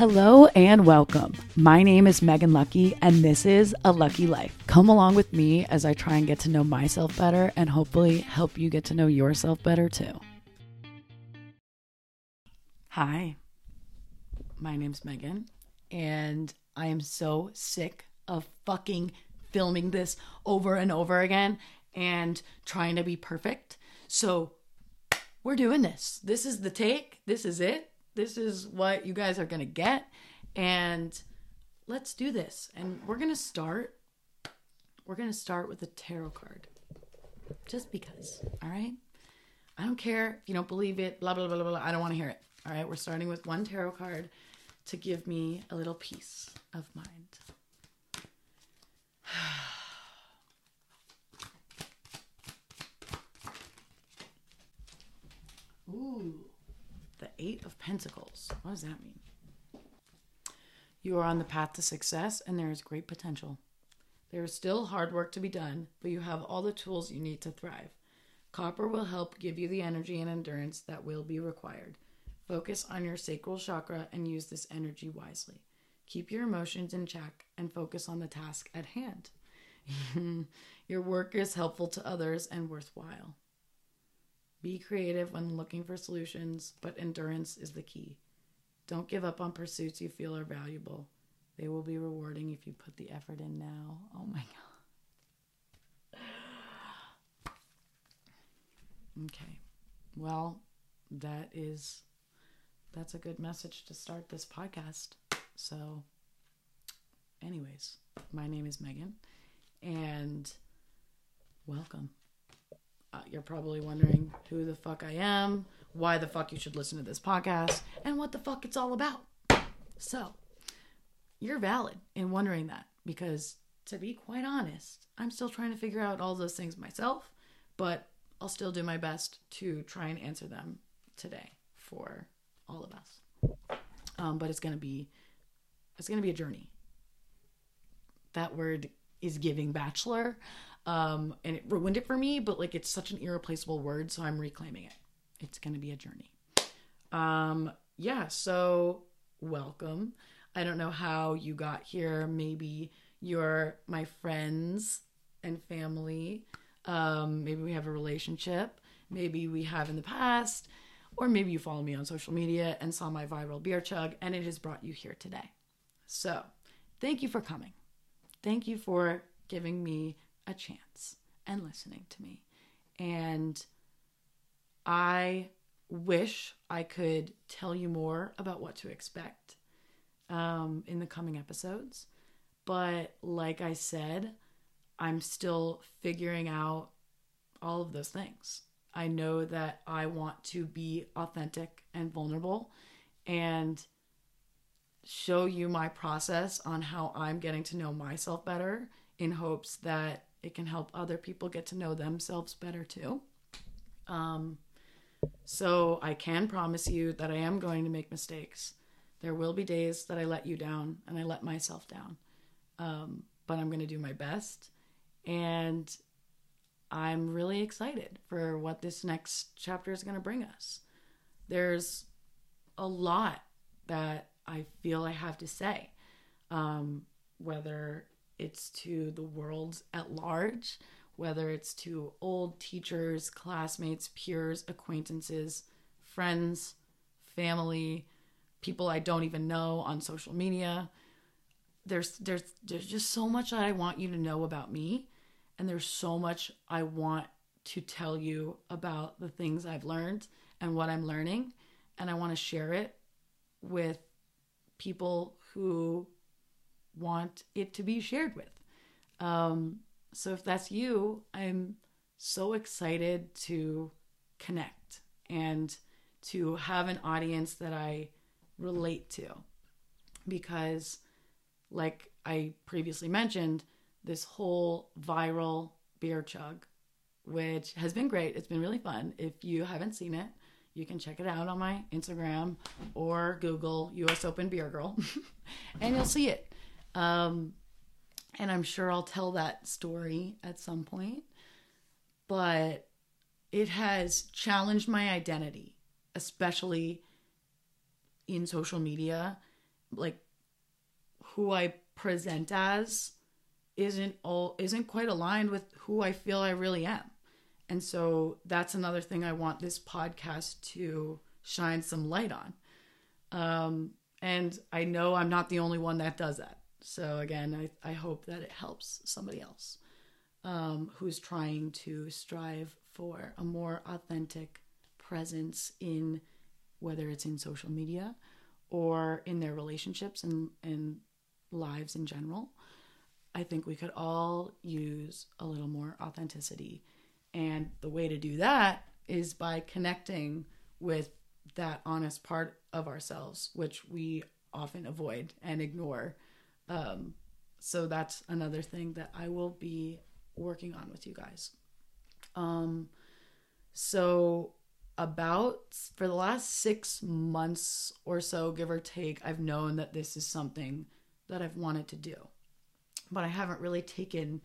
Hello and welcome. My name is Megan Lucky, and this is A Lucky Life. Come along with me as I try and get to know myself better and hopefully help you get to know yourself better too. Hi, my name's Megan, and I am so sick of fucking filming this over and over again and trying to be perfect. So, we're doing this. This is the take. This is it. This is what you guys are going to get. And let's do this. And we're going to start. We're going to start with a tarot card. Just because. All right? I don't care if you don't believe it, blah, blah, blah, blah, blah. I don't want to hear it. All right? We're starting with one tarot card to give me a little peace of mind. Ooh, the Eight of Pentacles. What does that mean? You are on the path to success and there is great potential. There is still hard work to be done, but you have all the tools you need to thrive. Copper will help give you the energy and endurance that will be required. Focus on your sacral chakra and use this energy wisely. Keep your emotions in check and focus on the task at hand. your work is helpful to others and worthwhile. Be creative when looking for solutions, but endurance is the key. Don't give up on pursuits you feel are valuable. They will be rewarding if you put the effort in now. Oh my God. Okay. Well, that is that's a good message to start this podcast. So anyways, my name is Megan and welcome uh, you're probably wondering who the fuck I am, why the fuck you should listen to this podcast, and what the fuck it's all about. So, you're valid in wondering that because, to be quite honest, I'm still trying to figure out all those things myself, but I'll still do my best to try and answer them today for all of us. Um, but it's gonna be, it's gonna be a journey. That word is giving bachelor um, and it ruined it for me. But like, it's such an irreplaceable word, so I'm reclaiming it. It's gonna be a journey. Um, yeah. So welcome. I don't know how you got here. Maybe you're my friends and family. Um, maybe we have a relationship. Maybe we have in the past. Or maybe you follow me on social media and saw my viral beer chug and it has brought you here today. So, thank you for coming. Thank you for giving me a chance and listening to me. And I wish I could tell you more about what to expect um, in the coming episodes. But like I said, I'm still figuring out all of those things. I know that I want to be authentic and vulnerable and show you my process on how I'm getting to know myself better in hopes that it can help other people get to know themselves better too. Um, so I can promise you that I am going to make mistakes. There will be days that I let you down and I let myself down. Um, but I'm going to do my best. And I'm really excited for what this next chapter is going to bring us. There's a lot that I feel I have to say, um, whether it's to the world at large, whether it's to old teachers, classmates, peers, acquaintances, friends, family, people I don't even know on social media. There's there's there's just so much that I want you to know about me and there's so much I want to tell you about the things I've learned and what I'm learning and I want to share it with people who want it to be shared with. Um, so if that's you, I'm so excited to connect and to have an audience that I relate to. Because, like I previously mentioned, this whole viral beer chug, which has been great, it's been really fun. If you haven't seen it, you can check it out on my Instagram or Google US Open Beer Girl and you'll see it. Um, and I'm sure I'll tell that story at some point. But it has challenged my identity, especially in social media like who I present as isn't all isn't quite aligned with who I feel I really am. And so that's another thing I want this podcast to shine some light on. Um, and I know I'm not the only one that does that. So again, I, I hope that it helps somebody else um, who's trying to strive for a more authentic presence in whether it's in social media or in their relationships and, and lives in general. I think we could all use a little more authenticity. And the way to do that is by connecting with that honest part of ourselves, which we often avoid and ignore. Um, so that's another thing that I will be working on with you guys. Um, so about for the last six months or so, give or take, I've known that this is something that I've wanted to do, but I haven't really taken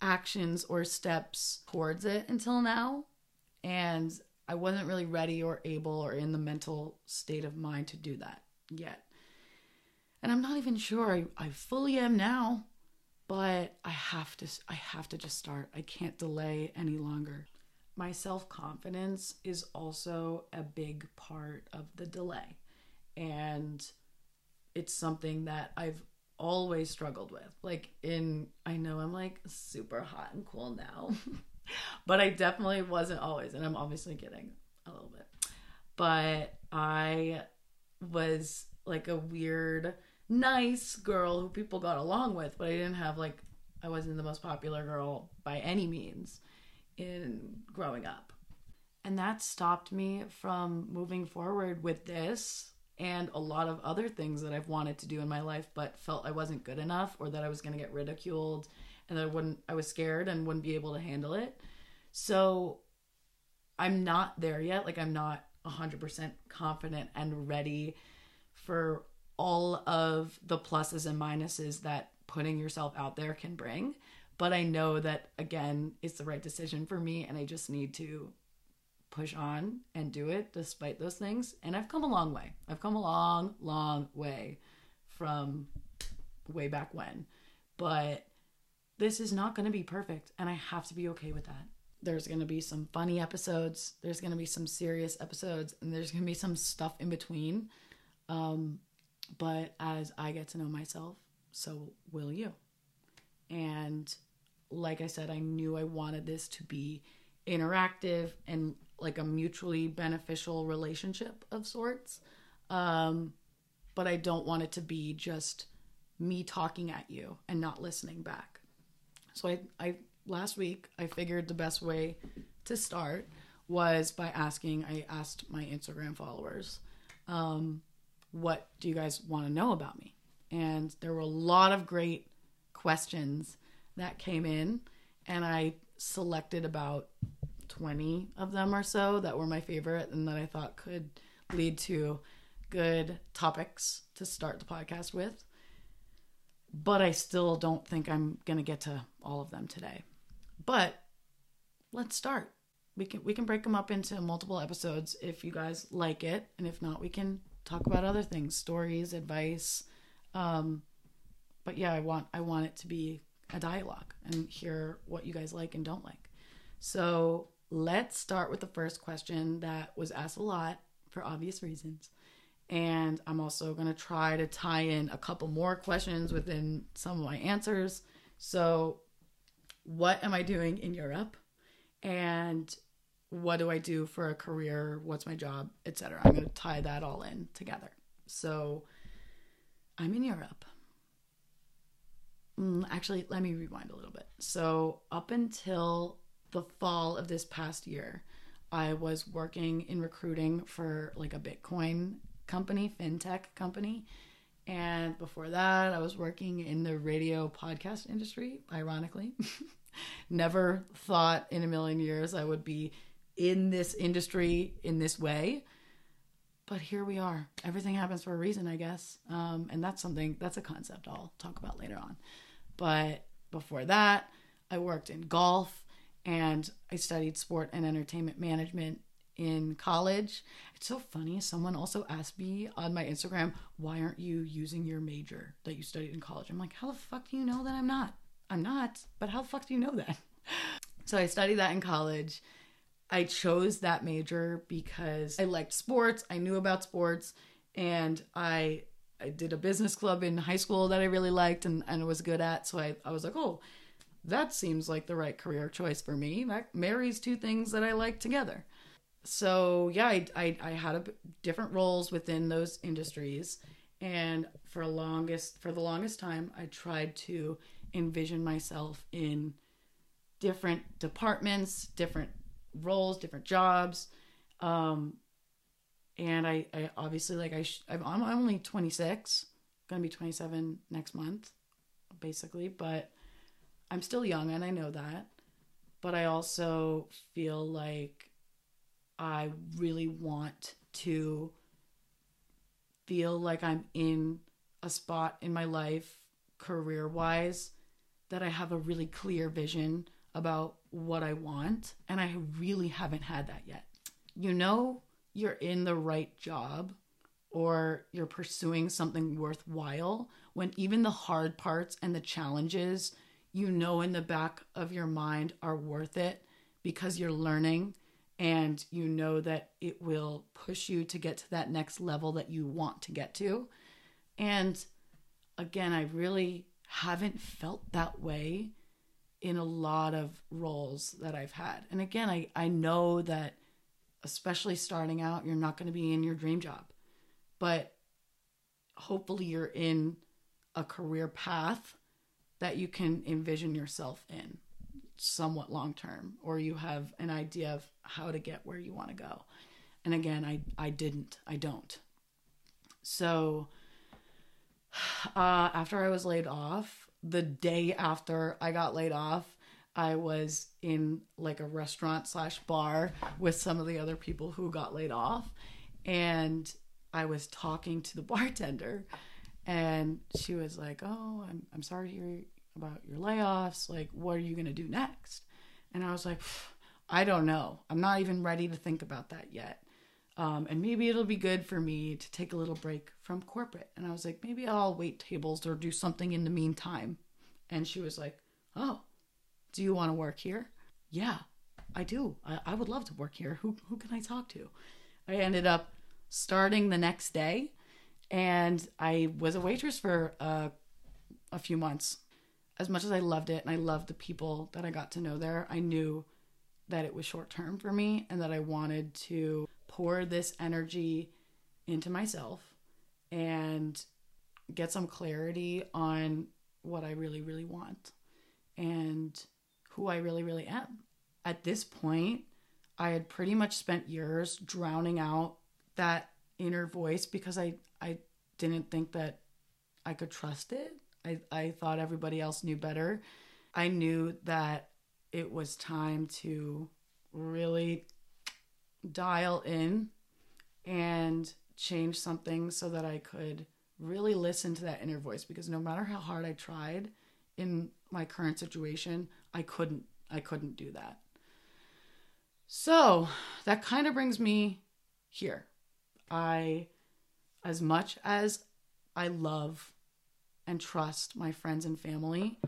actions or steps towards it until now. And I wasn't really ready or able or in the mental state of mind to do that yet. And I'm not even sure I, I fully am now, but I have to I have to just start. I can't delay any longer. My self-confidence is also a big part of the delay. And it's something that I've always struggled with. Like in I know I'm like super hot and cool now. but I definitely wasn't always, and I'm obviously kidding a little bit. But I was like a weird, nice girl who people got along with, but I didn't have like, I wasn't the most popular girl by any means in growing up. And that stopped me from moving forward with this and a lot of other things that I've wanted to do in my life, but felt I wasn't good enough or that I was going to get ridiculed and I wouldn't I was scared and wouldn't be able to handle it. So I'm not there yet. Like I'm not 100% confident and ready for all of the pluses and minuses that putting yourself out there can bring. But I know that again, it's the right decision for me and I just need to push on and do it despite those things. And I've come a long way. I've come a long, long way from way back when. But this is not going to be perfect and I have to be okay with that. There's going to be some funny episodes, there's going to be some serious episodes, and there's going to be some stuff in between. Um, but as I get to know myself, so will you. And like I said, I knew I wanted this to be interactive and like a mutually beneficial relationship of sorts. Um, but I don't want it to be just me talking at you and not listening back. So I, I last week I figured the best way to start was by asking. I asked my Instagram followers, um, "What do you guys want to know about me?" And there were a lot of great questions that came in, and I selected about 20 of them or so that were my favorite and that I thought could lead to good topics to start the podcast with but I still don't think I'm going to get to all of them today. But let's start. We can we can break them up into multiple episodes if you guys like it, and if not, we can talk about other things, stories, advice. Um, but yeah, I want I want it to be a dialogue and hear what you guys like and don't like. So let's start with the first question that was asked a lot for obvious reasons. And I'm also going to try to tie in a couple more questions within some of my answers. So, what am I doing in Europe? And what do I do for a career? What's my job, etc. I'm going to tie that all in together. So, I'm in Europe. Mm, actually, let me rewind a little bit. So, up until the fall of this past year, I was working in recruiting for like a Bitcoin company, fintech company. And before that, I was working in the radio podcast industry, ironically. Never thought in a million years I would be in this industry in this way. But here we are. Everything happens for a reason, I guess. Um, and that's something, that's a concept I'll talk about later on. But before that, I worked in golf and I studied sport and entertainment management in college. It's so funny. Someone also asked me on my Instagram, why aren't you using your major that you studied in college? I'm like, how the fuck do you know that I'm not? I'm not, but how the fuck do you know that? So I studied that in college. I chose that major because I liked sports. I knew about sports and I I did a business club in high school that I really liked and, and was good at. So I, I was like, oh, that seems like the right career choice for me. That marries two things that I like together. So yeah, I, I, I had a, different roles within those industries. And for longest for the longest time, I tried to envision myself in different departments, different roles, different jobs. Um, and I, I obviously like I sh- I'm, I'm only 26, gonna be 27 next month, basically. But I'm still young, and I know that. But I also feel like I really want to feel like I'm in a spot in my life, career wise, that I have a really clear vision about what I want, and I really haven't had that yet. You know, you're in the right job or you're pursuing something worthwhile when even the hard parts and the challenges you know in the back of your mind are worth it because you're learning and you know that it will push you to get to that next level that you want to get to. And again, I really haven't felt that way in a lot of roles that I've had. And again, I, I know that especially starting out, you're not going to be in your dream job. But hopefully you're in a career path that you can envision yourself in somewhat long term or you have an idea of how to get where you want to go. And again, I I didn't. I don't. So uh after I was laid off, the day after I got laid off, I was in like a restaurant slash bar with some of the other people who got laid off. And I was talking to the bartender and she was like, Oh, I'm, I'm sorry to hear about your layoffs. Like, what are you going to do next? And I was like, I don't know. I'm not even ready to think about that yet. Um, and maybe it'll be good for me to take a little break from corporate. And I was like, maybe I'll wait tables or do something in the meantime. And she was like, Oh, do you want to work here? Yeah, I do. I, I would love to work here. Who, who can I talk to? I ended up starting the next day and I was a waitress for uh, a few months. As much as I loved it and I loved the people that I got to know there, I knew that it was short term for me and that I wanted to pour this energy into myself and get some clarity on what I really, really want and who I really, really am. At this point, I had pretty much spent years drowning out that inner voice because I, I didn't think that I could trust it. I, I thought everybody else knew better. I knew that it was time to really dial in and change something so that I could really listen to that inner voice because no matter how hard I tried in my current situation, I couldn't I couldn't do that. So, that kind of brings me here. I as much as I love and trust my friends and family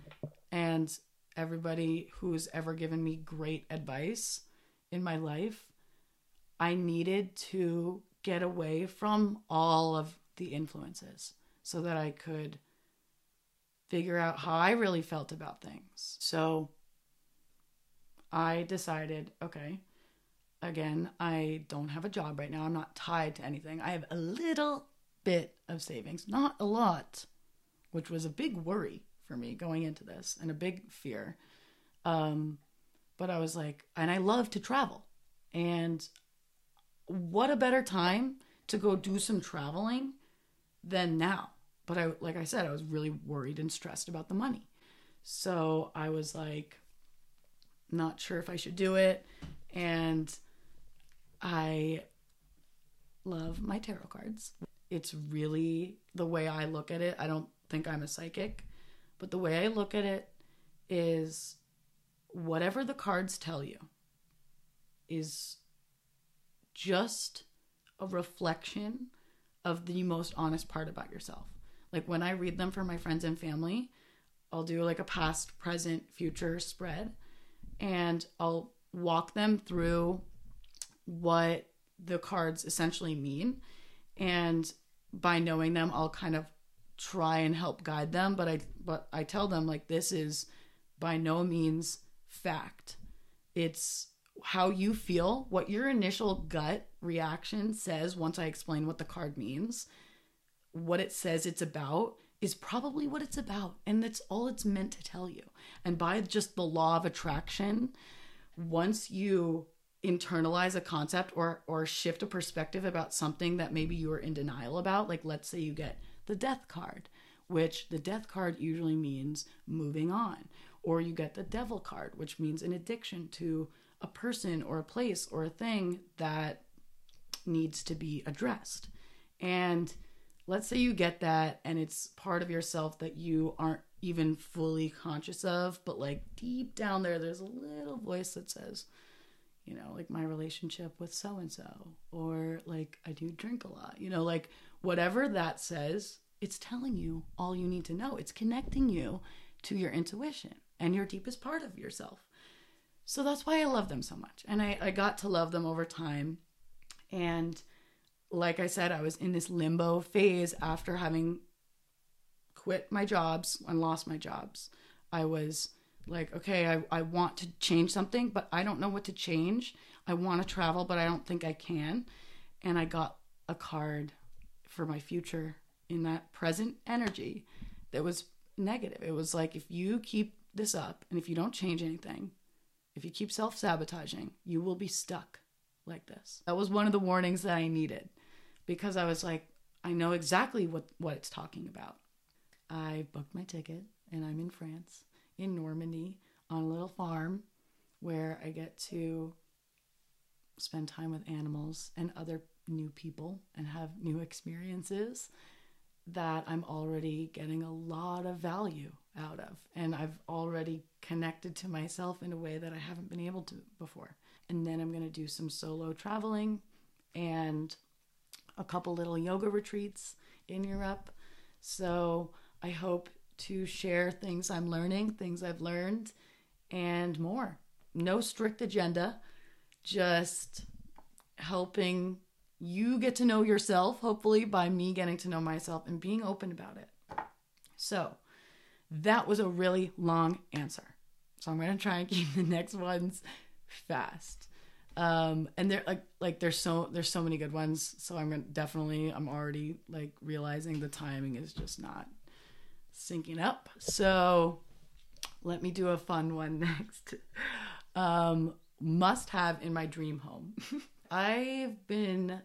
and everybody who's ever given me great advice in my life, I needed to get away from all of the influences so that I could figure out how I really felt about things. So I decided, okay, again, I don't have a job right now. I'm not tied to anything. I have a little bit of savings, not a lot, which was a big worry for me going into this and a big fear. Um, but I was like, and I love to travel. And what a better time to go do some traveling than now. But I like I said, I was really worried and stressed about the money. So I was like not sure if I should do it. And I love my tarot cards. It's really the way I look at it. I don't think I'm a psychic, but the way I look at it is whatever the cards tell you is just a reflection of the most honest part about yourself. Like when I read them for my friends and family, I'll do like a past, present, future spread and I'll walk them through what the cards essentially mean. And by knowing them, I'll kind of try and help guide them, but I but I tell them like this is by no means fact. It's how you feel, what your initial gut reaction says once I explain what the card means, what it says it's about is probably what it's about. And that's all it's meant to tell you. And by just the law of attraction, once you internalize a concept or or shift a perspective about something that maybe you are in denial about, like let's say you get the death card, which the death card usually means moving on, or you get the devil card, which means an addiction to a person or a place or a thing that needs to be addressed. And let's say you get that and it's part of yourself that you aren't even fully conscious of, but like deep down there, there's a little voice that says, you know, like my relationship with so and so, or like I do drink a lot, you know, like whatever that says, it's telling you all you need to know. It's connecting you to your intuition and your deepest part of yourself. So that's why I love them so much. And I, I got to love them over time. And like I said, I was in this limbo phase after having quit my jobs and lost my jobs. I was like, okay, I, I want to change something, but I don't know what to change. I want to travel, but I don't think I can. And I got a card for my future in that present energy that was negative. It was like, if you keep this up and if you don't change anything, if you keep self sabotaging, you will be stuck like this. That was one of the warnings that I needed because I was like, I know exactly what, what it's talking about. I booked my ticket and I'm in France, in Normandy, on a little farm where I get to spend time with animals and other new people and have new experiences that I'm already getting a lot of value out of. And I've already connected to myself in a way that I haven't been able to before. And then I'm going to do some solo traveling and a couple little yoga retreats in Europe. So I hope to share things I'm learning, things I've learned, and more. No strict agenda, just helping you get to know yourself, hopefully, by me getting to know myself and being open about it. So, that was a really long answer. So, I'm going to try and keep the next ones fast. Um, and they're like, like there's so there's so many good ones. So I'm gonna definitely I'm already like realizing the timing is just not syncing up. So let me do a fun one next. Um, must have in my dream home. I've been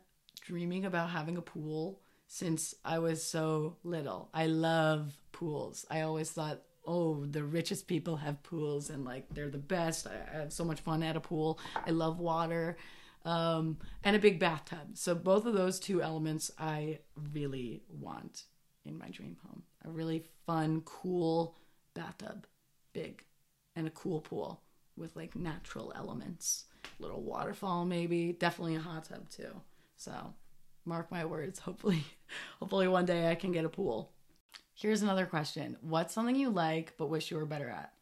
dreaming about having a pool since I was so little. I love pools. I always thought, oh, the richest people have pools and like they're the best. I, have so much fun at a pool. I love water. Um, and a big bathtub. So both of those two elements I really want in my dream home. A really fun, cool bathtub, big, and a cool pool with like natural elements. Little waterfall maybe, definitely a hot tub too. So, mark my words, hopefully hopefully one day I can get a pool. Here's another question. What's something you like but wish you were better at?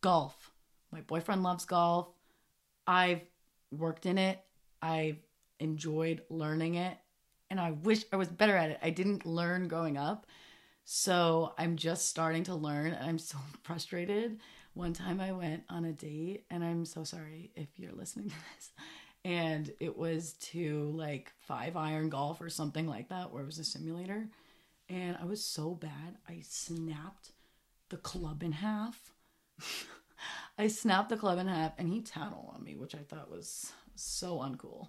Golf. My boyfriend loves golf. I've worked in it. I've enjoyed learning it. And I wish I was better at it. I didn't learn growing up. So I'm just starting to learn. And I'm so frustrated. One time I went on a date, and I'm so sorry if you're listening to this. And it was to like five iron golf or something like that, where it was a simulator and I was so bad. I snapped the club in half. I snapped the club in half, and he tattled on me, which I thought was so uncool.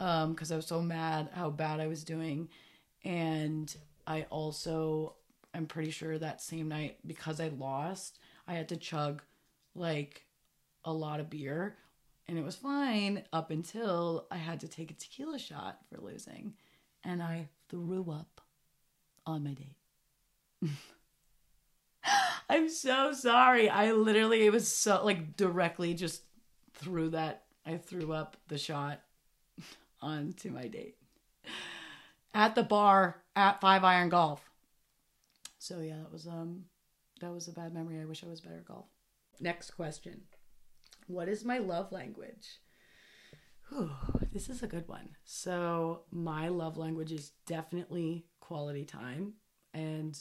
Um, because I was so mad how bad I was doing, and I also I'm pretty sure that same night because I lost, I had to chug like a lot of beer, and it was fine up until I had to take a tequila shot for losing, and I threw up on my date. I'm so sorry. I literally, it was so like directly just threw that, I threw up the shot onto my date at the bar at Five Iron Golf. So yeah, that was um that was a bad memory. I wish I was better at golf. Next question. What is my love language? Whew, this is a good one. So, my love language is definitely quality time and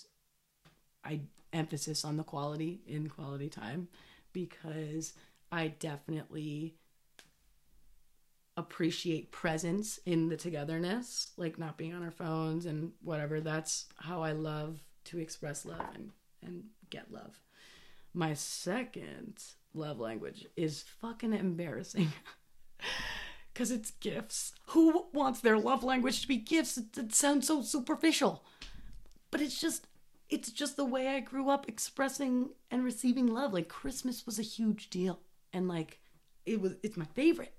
I emphasis on the quality in quality time because I definitely appreciate presence in the togetherness, like not being on our phones and whatever. That's how I love to express love and, and get love. My second love language is fucking embarrassing. Because it's gifts. Who wants their love language to be gifts? It, it sounds so superficial. But it's just, it's just the way I grew up expressing and receiving love. Like Christmas was a huge deal. And like, it was, it's my favorite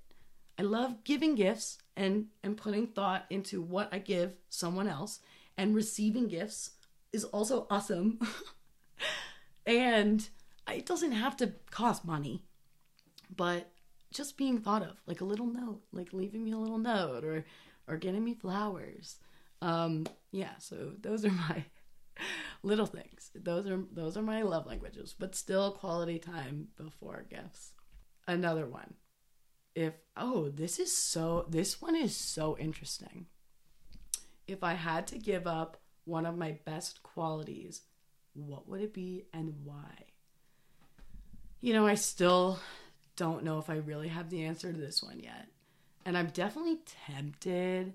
I love giving gifts and and putting thought into what I give someone else and receiving gifts is also awesome. and it doesn't have to cost money, but just being thought of, like a little note, like leaving me a little note or or getting me flowers. Um yeah, so those are my little things. Those are those are my love languages, but still quality time before gifts. Another one if oh this is so this one is so interesting if i had to give up one of my best qualities what would it be and why you know i still don't know if i really have the answer to this one yet and i'm definitely tempted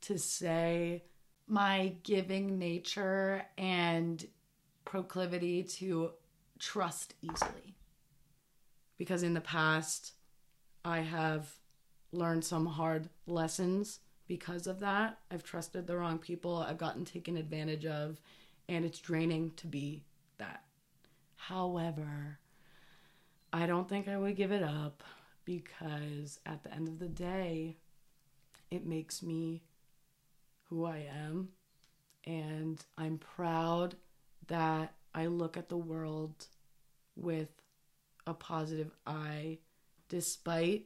to say my giving nature and proclivity to trust easily because in the past I have learned some hard lessons because of that. I've trusted the wrong people, I've gotten taken advantage of, and it's draining to be that. However, I don't think I would give it up because at the end of the day, it makes me who I am. And I'm proud that I look at the world with a positive eye despite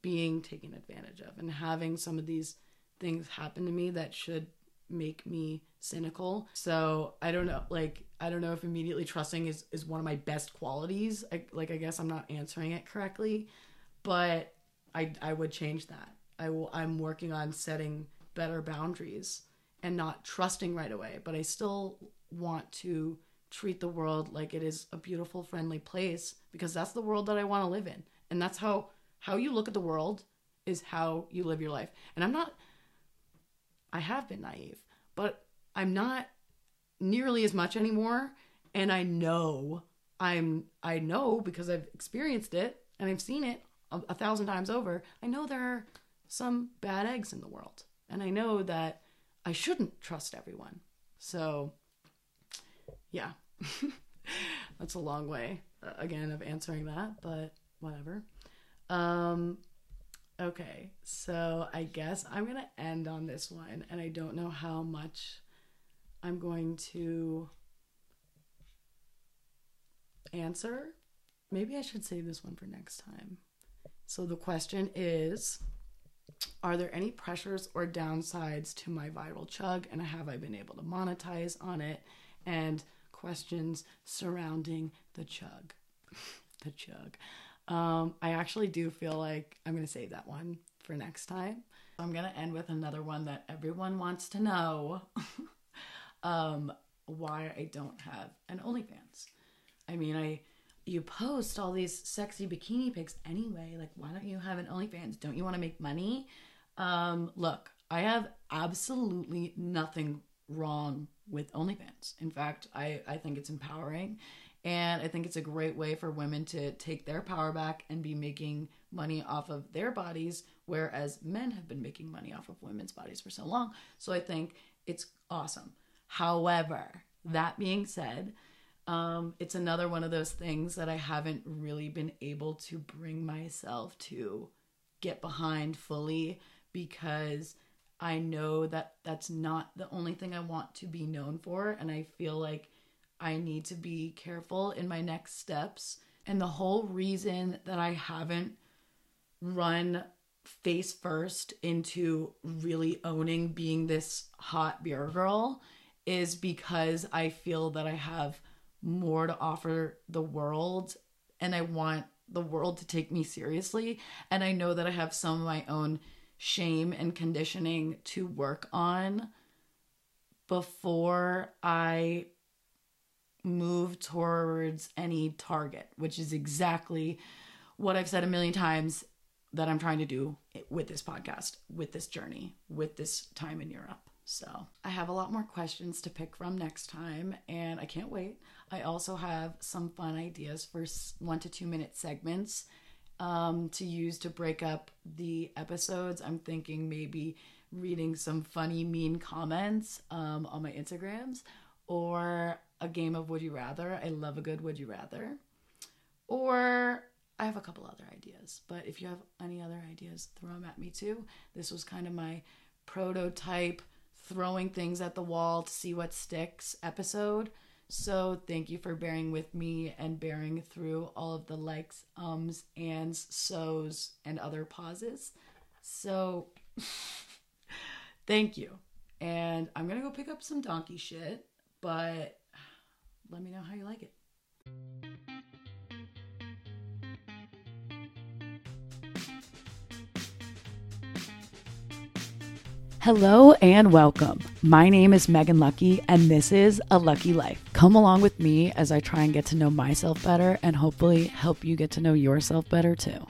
being taken advantage of and having some of these things happen to me that should make me cynical. So I don't know, like I don't know if immediately trusting is is one of my best qualities. I, like I guess I'm not answering it correctly, but I I would change that. I will. I'm working on setting better boundaries and not trusting right away, but I still want to treat the world like it is a beautiful, friendly place because that's the world that I want to live in. And that's how how you look at the world is how you live your life. And I'm not I have been naive, but I'm not nearly as much anymore and I know I'm I know because I've experienced it and I've seen it a, a thousand times over. I know there are some bad eggs in the world. And I know that I shouldn't trust everyone. So yeah, that's a long way uh, again of answering that, but whatever. Um, okay, so I guess I'm gonna end on this one, and I don't know how much I'm going to answer. Maybe I should save this one for next time. So the question is Are there any pressures or downsides to my viral chug? And have I been able to monetize on it? And questions surrounding the chug. the chug. Um, I actually do feel like I'm going to save that one for next time. I'm going to end with another one that everyone wants to know um, why I don't have an OnlyFans. I mean, I you post all these sexy bikini pics anyway. Like, why don't you have an OnlyFans? Don't you want to make money? Um, look, I have absolutely nothing wrong with OnlyFans. In fact, I, I think it's empowering. And I think it's a great way for women to take their power back and be making money off of their bodies, whereas men have been making money off of women's bodies for so long. So I think it's awesome. However, that being said, um, it's another one of those things that I haven't really been able to bring myself to get behind fully because I know that that's not the only thing I want to be known for. And I feel like I need to be careful in my next steps. And the whole reason that I haven't run face first into really owning being this hot beer girl is because I feel that I have more to offer the world and I want the world to take me seriously. And I know that I have some of my own shame and conditioning to work on before I move towards any target, which is exactly what I've said a million times that I'm trying to do with this podcast, with this journey, with this time in Europe. So I have a lot more questions to pick from next time, and I can't wait. I also have some fun ideas for one to two minute segments um, to use to break up the episodes. I'm thinking maybe reading some funny, mean comments um, on my Instagrams or a game of Would You Rather. I love a good Would You Rather. Or I have a couple other ideas, but if you have any other ideas, throw them at me too. This was kind of my prototype throwing things at the wall to see what sticks episode. So thank you for bearing with me and bearing through all of the likes, ums, ands, so's, and other pauses. So thank you. And I'm gonna go pick up some donkey shit, but let me know how you like it. Hello and welcome. My name is Megan Lucky, and this is A Lucky Life. Come along with me as I try and get to know myself better and hopefully help you get to know yourself better too.